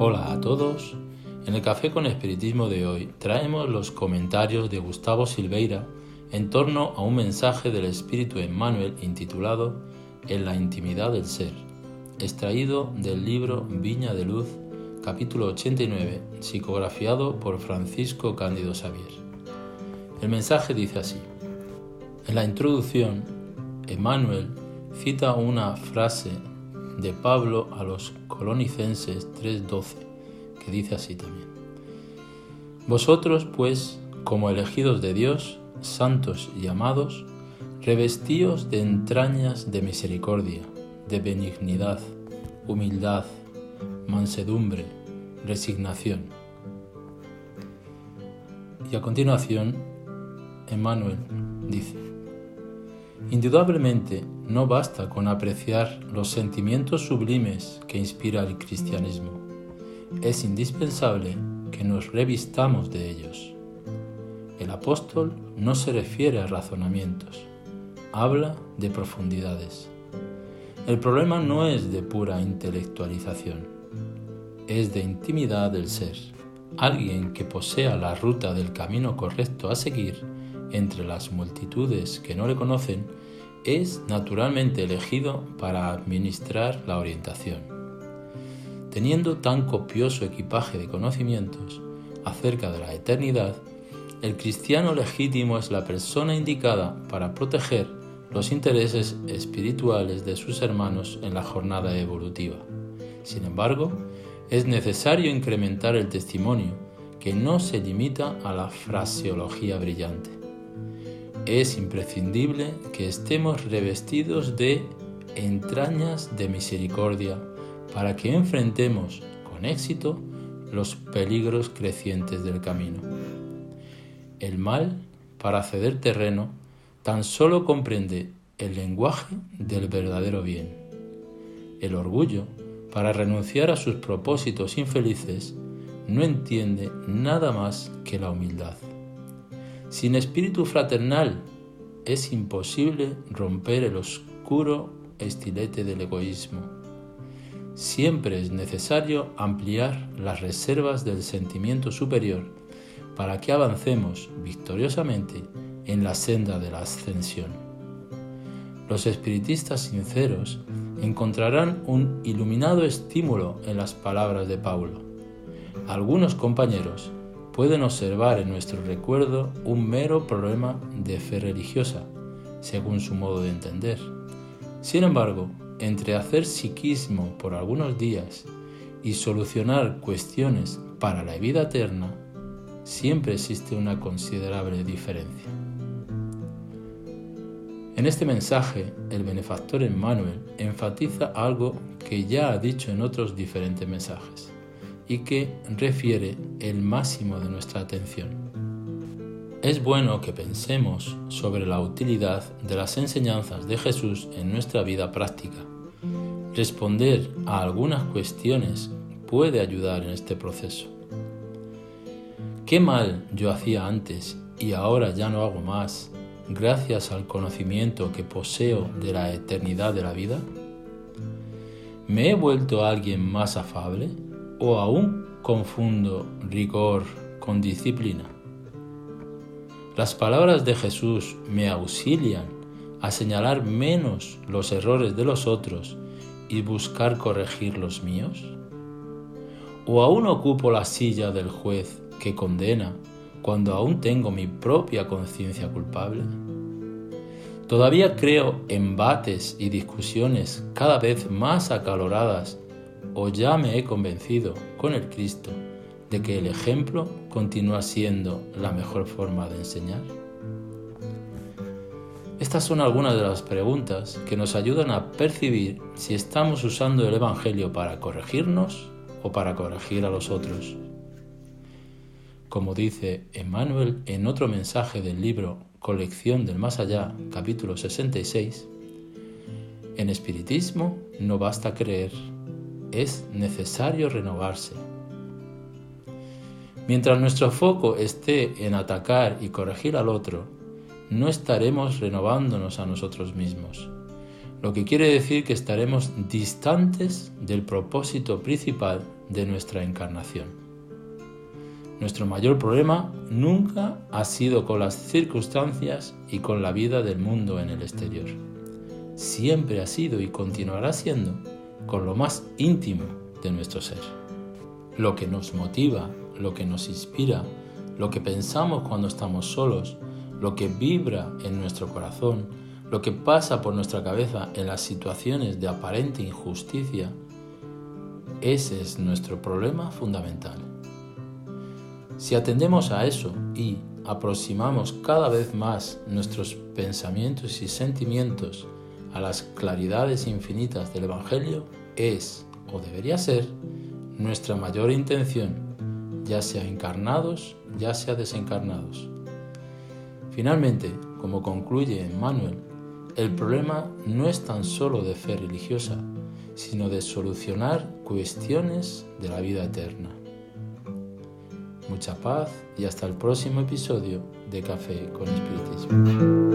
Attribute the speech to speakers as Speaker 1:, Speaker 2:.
Speaker 1: Hola a todos. En el Café con Espiritismo de hoy traemos los comentarios de Gustavo Silveira en torno a un mensaje del Espíritu Emmanuel intitulado En la intimidad del ser, extraído del libro Viña de Luz, capítulo 89, psicografiado por Francisco Cándido Xavier. El mensaje dice así. En la introducción, Emmanuel cita una frase de Pablo a los colonicenses 3.12, que dice así también. Vosotros, pues, como elegidos de Dios, santos y amados, revestíos de entrañas de misericordia, de benignidad, humildad, mansedumbre, resignación. Y a continuación, Emmanuel dice, Indudablemente no basta con apreciar los sentimientos sublimes que inspira el cristianismo. Es indispensable que nos revistamos de ellos. El apóstol no se refiere a razonamientos, habla de profundidades. El problema no es de pura intelectualización, es de intimidad del ser. Alguien que posea la ruta del camino correcto a seguir entre las multitudes que no le conocen es naturalmente elegido para administrar la orientación. Teniendo tan copioso equipaje de conocimientos acerca de la eternidad, el cristiano legítimo es la persona indicada para proteger los intereses espirituales de sus hermanos en la jornada evolutiva. Sin embargo, es necesario incrementar el testimonio que no se limita a la fraseología brillante es imprescindible que estemos revestidos de entrañas de misericordia para que enfrentemos con éxito los peligros crecientes del camino. El mal, para ceder terreno, tan solo comprende el lenguaje del verdadero bien. El orgullo, para renunciar a sus propósitos infelices, no entiende nada más que la humildad. Sin espíritu fraternal es imposible romper el oscuro estilete del egoísmo. Siempre es necesario ampliar las reservas del sentimiento superior para que avancemos victoriosamente en la senda de la ascensión. Los espiritistas sinceros encontrarán un iluminado estímulo en las palabras de Paulo. Algunos compañeros pueden observar en nuestro recuerdo un mero problema de fe religiosa, según su modo de entender. Sin embargo, entre hacer psiquismo por algunos días y solucionar cuestiones para la vida eterna, siempre existe una considerable diferencia. En este mensaje, el benefactor Emmanuel enfatiza algo que ya ha dicho en otros diferentes mensajes y que refiere el máximo de nuestra atención. Es bueno que pensemos sobre la utilidad de las enseñanzas de Jesús en nuestra vida práctica. Responder a algunas cuestiones puede ayudar en este proceso. ¿Qué mal yo hacía antes y ahora ya no hago más gracias al conocimiento que poseo de la eternidad de la vida? ¿Me he vuelto alguien más afable? O aún confundo rigor con disciplina. Las palabras de Jesús me auxilian a señalar menos los errores de los otros y buscar corregir los míos. ¿O aún ocupo la silla del juez que condena cuando aún tengo mi propia conciencia culpable? Todavía creo embates y discusiones cada vez más acaloradas o ya me he convencido con el Cristo de que el ejemplo continúa siendo la mejor forma de enseñar? Estas son algunas de las preguntas que nos ayudan a percibir si estamos usando el Evangelio para corregirnos o para corregir a los otros. Como dice Emmanuel en otro mensaje del libro Colección del Más Allá, capítulo 66, en espiritismo no basta creer, es necesario renovarse. Mientras nuestro foco esté en atacar y corregir al otro, no estaremos renovándonos a nosotros mismos, lo que quiere decir que estaremos distantes del propósito principal de nuestra encarnación. Nuestro mayor problema nunca ha sido con las circunstancias y con la vida del mundo en el exterior. Siempre ha sido y continuará siendo con lo más íntimo de nuestro ser. Lo que nos motiva, lo que nos inspira, lo que pensamos cuando estamos solos, lo que vibra en nuestro corazón, lo que pasa por nuestra cabeza en las situaciones de aparente injusticia, ese es nuestro problema fundamental. Si atendemos a eso y aproximamos cada vez más nuestros pensamientos y sentimientos a las claridades infinitas del Evangelio, es, o debería ser, nuestra mayor intención, ya sea encarnados, ya sea desencarnados. Finalmente, como concluye Manuel, el problema no es tan solo de fe religiosa, sino de solucionar cuestiones de la vida eterna. Mucha paz y hasta el próximo episodio de Café con Espiritismo.